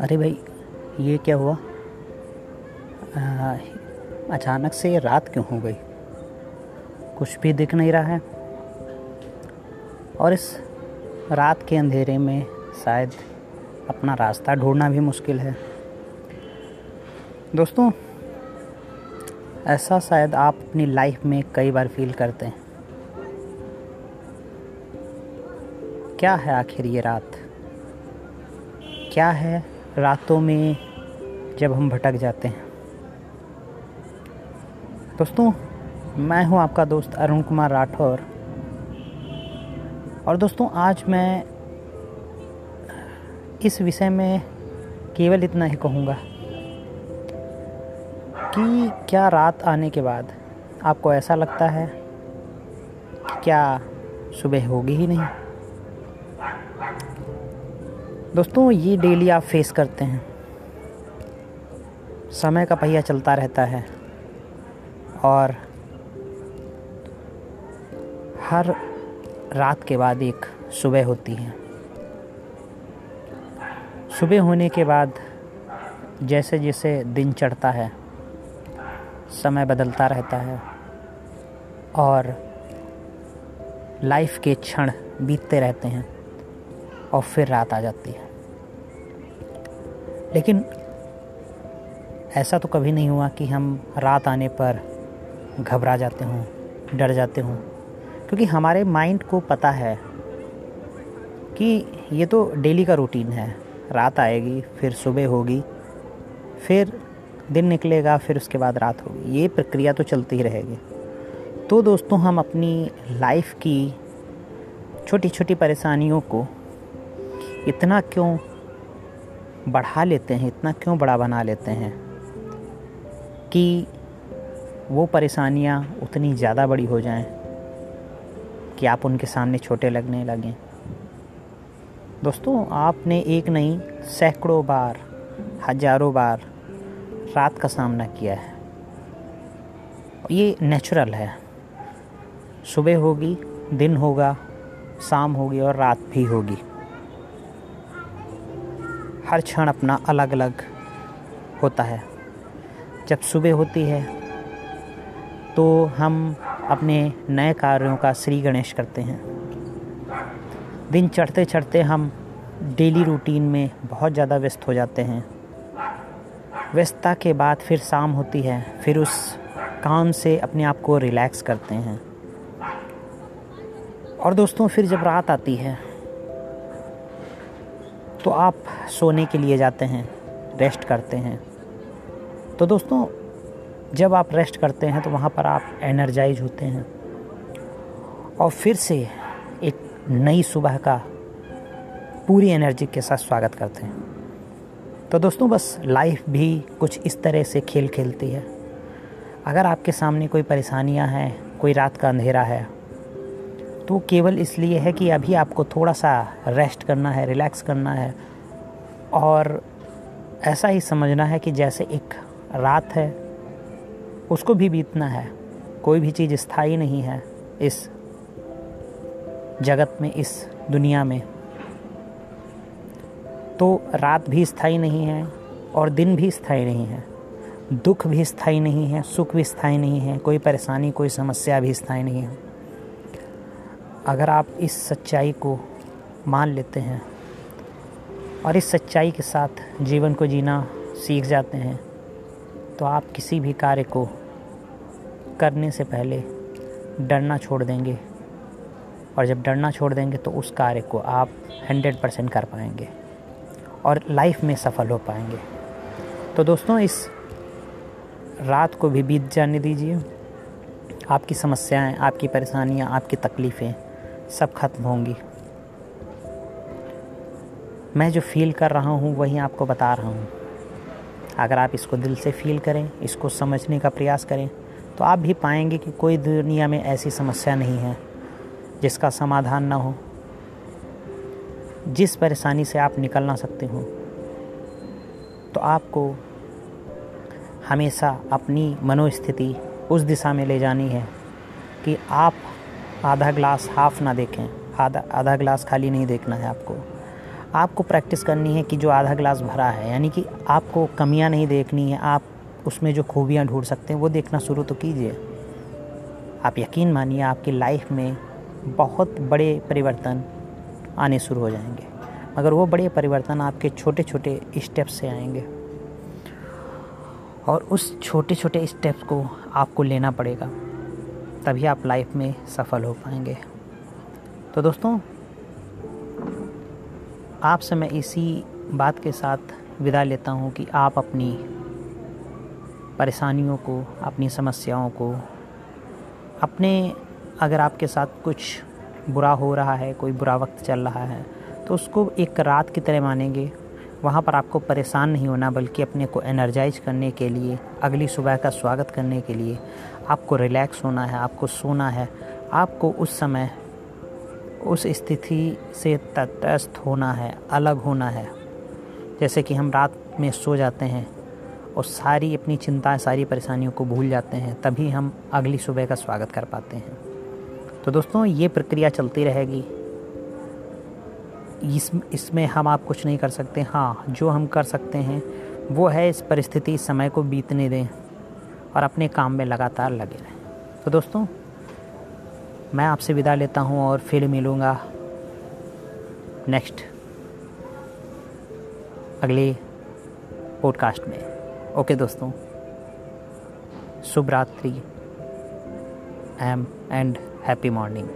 अरे भाई ये क्या हुआ? आ, अचानक से ये रात क्यों हो गई? कुछ भी दिख नहीं रहा है। और इस रात के अंधेरे में शायद अपना रास्ता ढूंढना भी मुश्किल है। दोस्तों ऐसा शायद आप अपनी लाइफ में कई बार फील करते हैं। क्या है आखिर ये रात? क्या है रातों में जब हम भटक जाते हैं? दोस्तों, मैं हूँ आपका दोस्त अरुण कुमार राठौर। और दोस्तों, आज मैं इस विषय में केवल इतना ही कहूँगा कि क्या रात आने के बाद आपको ऐसा लगता है क्या सुबह होगी ही नहीं? दोस्तों, ये डेली आप फेस करते हैं। समय का पहिया चलता रहता है और हर रात के बाद एक सुबह होती है। सुबह होने के बाद जैसे जैसे दिन चढ़ता है, समय बदलता रहता है और लाइफ के क्षण बीतते रहते हैं। और फिर रात आ जाती है। लेकिन ऐसा तो कभी नहीं हुआ कि हम रात आने पर घबरा जाते हों, डर जाते हों, क्योंकि हमारे माइंड को पता है कि ये तो डेली का रूटीन है। रात आएगी, फिर सुबह होगी, फिर दिन निकलेगा, फिर उसके बाद रात होगी। ये प्रक्रिया तो चलती ही रहेगी। तो दोस्तों, हम अपनी लाइफ की छोटी छोटी परेशानियों को इतना क्यों बढ़ा लेते हैं, इतना क्यों बड़ा बना लेते हैं कि वो परेशानियाँ उतनी ज़्यादा बड़ी हो जाएँ कि आप उनके सामने छोटे लगने लगें। दोस्तों, आपने एक नहीं, सैकड़ों बार, हज़ारों बार रात का सामना किया है। ये नेचुरल है। सुबह होगी, दिन होगा, शाम होगी और रात भी होगी। हर क्षण अपना अलग अलग होता है। जब सुबह होती है तो हम अपने नए कार्यों का श्री गणेश करते हैं। दिन चढ़ते चढ़ते हम डेली रूटीन में बहुत ज़्यादा व्यस्त हो जाते हैं। व्यस्तता के बाद फिर शाम होती है, फिर उस काम से अपने आप को रिलैक्स करते हैं। और दोस्तों, फिर जब रात आती है तो आप सोने के लिए जाते हैं रेस्ट करते हैं। तो दोस्तों, जब आप रेस्ट करते हैं तो वहाँ पर आप एनर्जाइज होते हैं। और फिर से एक नई सुबह का पूरी एनर्जी के साथ स्वागत करते हैं। तो दोस्तों, बस लाइफ भी कुछ इस तरह से खेल खेलती है। अगर आपके सामने कोई परेशानियाँ हैं, कोई रात का अंधेरा है तो केवल इसलिए है कि अभी आपको थोड़ा सा रेस्ट करना है रिलैक्स करना है। और ऐसा ही समझना है कि जैसे एक रात है, उसको भी बीतना है। कोई भी चीज़ स्थायी नहीं है इस जगत में, इस दुनिया में। तो रात भी स्थायी नहीं है और दिन भी स्थायी नहीं है। दुख भी स्थायी नहीं है, सुख भी स्थायी नहीं है, कोई परेशानी, कोई समस्या भी स्थायी नहीं है। अगर आप इस सच्चाई को मान लेते हैं और इस सच्चाई के साथ जीवन को जीना सीख जाते हैं तो आप किसी भी कार्य को करने से पहले डरना छोड़ देंगे। और जब डरना छोड़ देंगे तो उस कार्य को आप हंड्रेड परसेंट कर पाएँगे और लाइफ में सफल हो पाएँगे। तो दोस्तों, इस रात को भी बीत जाने दीजिए। आपकी समस्याएँ, आपकी परेशानियाँ, आपकी तकलीफ़ें सब खत्म होंगी। मैं जो फील कर रहा हूँ, वही आपको बता रहा हूँ। अगर आप इसको दिल से फील करें, इसको समझने का प्रयास करें तो आप भी पाएँगे कि कोई दुनिया में ऐसी समस्या नहीं है, जिसका समाधान ना हो। जिस परेशानी से आप निकल ना सकते हो तो आपको हमेशा अपनी मनोस्थिति उस दिशा में ले जानी है कि आप आधा ग्लास हाफ़ ना देखें। आधा आधा ग्लास खाली नहीं देखना है आपको। आपको प्रैक्टिस करनी है कि जो आधा ग्लास भरा है, यानी कि आपको कमियाँ नहीं देखनी है, आप उसमें जो खूबियाँ ढूंढ सकते हैं, वो देखना शुरू तो कीजिए। आप यकीन मानिए, आपकी लाइफ में बहुत बड़े परिवर्तन आने शुरू हो जाएँगे। मगर वो बड़े परिवर्तन आपके छोटे छोटे स्टेप से आएँगे। और उस छोटे छोटे स्टेप्स को आपको लेना पड़ेगा। तभी आप लाइफ में सफल हो पाएँगे। तो दोस्तों, आपसे मैं इसी बात के साथ विदा लेता हूँ कि आप अपनी परेशानियों को, अपनी समस्याओं को, अपने अगर आपके साथ कुछ बुरा हो रहा है, कोई बुरा वक्त चल रहा है तो उसको एक रात की तरह मानेंगे। वहाँ पर आपको परेशान नहीं होना, बल्कि अपने को एनर्जाइज करने के लिए, अगली सुबह का स्वागत करने के लिए आपको रिलैक्स होना है, आपको सोना है। आपको उस समय, उस स्थिति से तटस्थ होना है, अलग होना है। जैसे कि हम रात में सो जाते हैं और सारी अपनी चिंताएँ, सारी परेशानियों को भूल जाते हैं, तभी हम अगली सुबह का स्वागत कर पाते हैं। तो दोस्तों, ये प्रक्रिया चलती रहेगी। इस, इसमें हम आप कुछ नहीं कर सकते। हाँ जो हम कर सकते हैं, वो है इस परिस्थिति समय को बीतने दें और अपने काम में लगातार लगे रहें। तो दोस्तों, मैं आपसे विदा लेता हूँ और फिर मिलूँगा नेक्स्ट अगले पॉडकास्ट में। ओके दोस्तों। शुभ रात्रि एम, एंड हैप्पी मॉर्निंग।